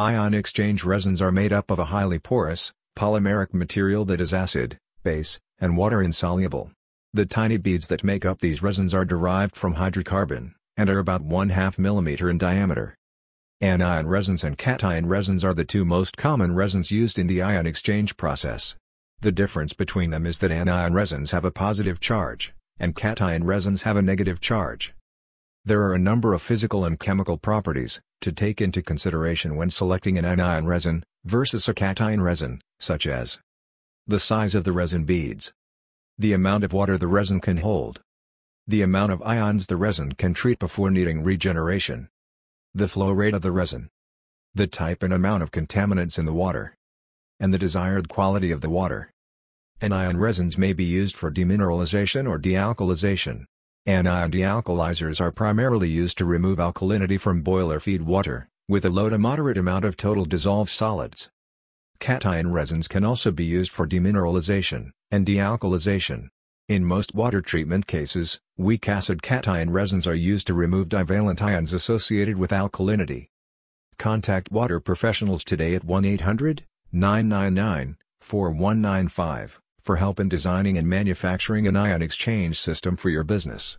Ion exchange resins are made up of a highly porous, polymeric material that is acid, base, and water insoluble. The tiny beads that make up these resins are derived from hydrocarbon, and are about 1 2 mm in diameter. Anion resins and cation resins are the two most common resins used in the ion exchange process. The difference between them is that anion resins have a positive charge, and cation resins have a negative charge. There are a number of physical and chemical properties to take into consideration when selecting an anion resin versus a cation resin, such as the size of the resin beads, the amount of water the resin can hold, the amount of ions the resin can treat before needing regeneration, the flow rate of the resin, the type and amount of contaminants in the water, and the desired quality of the water. Anion resins may be used for demineralization or dealkalization. Anion dealkalizers are primarily used to remove alkalinity from boiler feed water, with a low to moderate amount of total dissolved solids. Cation resins can also be used for demineralization and dealkalization. In most water treatment cases, weak acid cation resins are used to remove divalent ions associated with alkalinity. Contact water professionals today at 1-800-999-4195 for help in designing and manufacturing an ion exchange system for your business.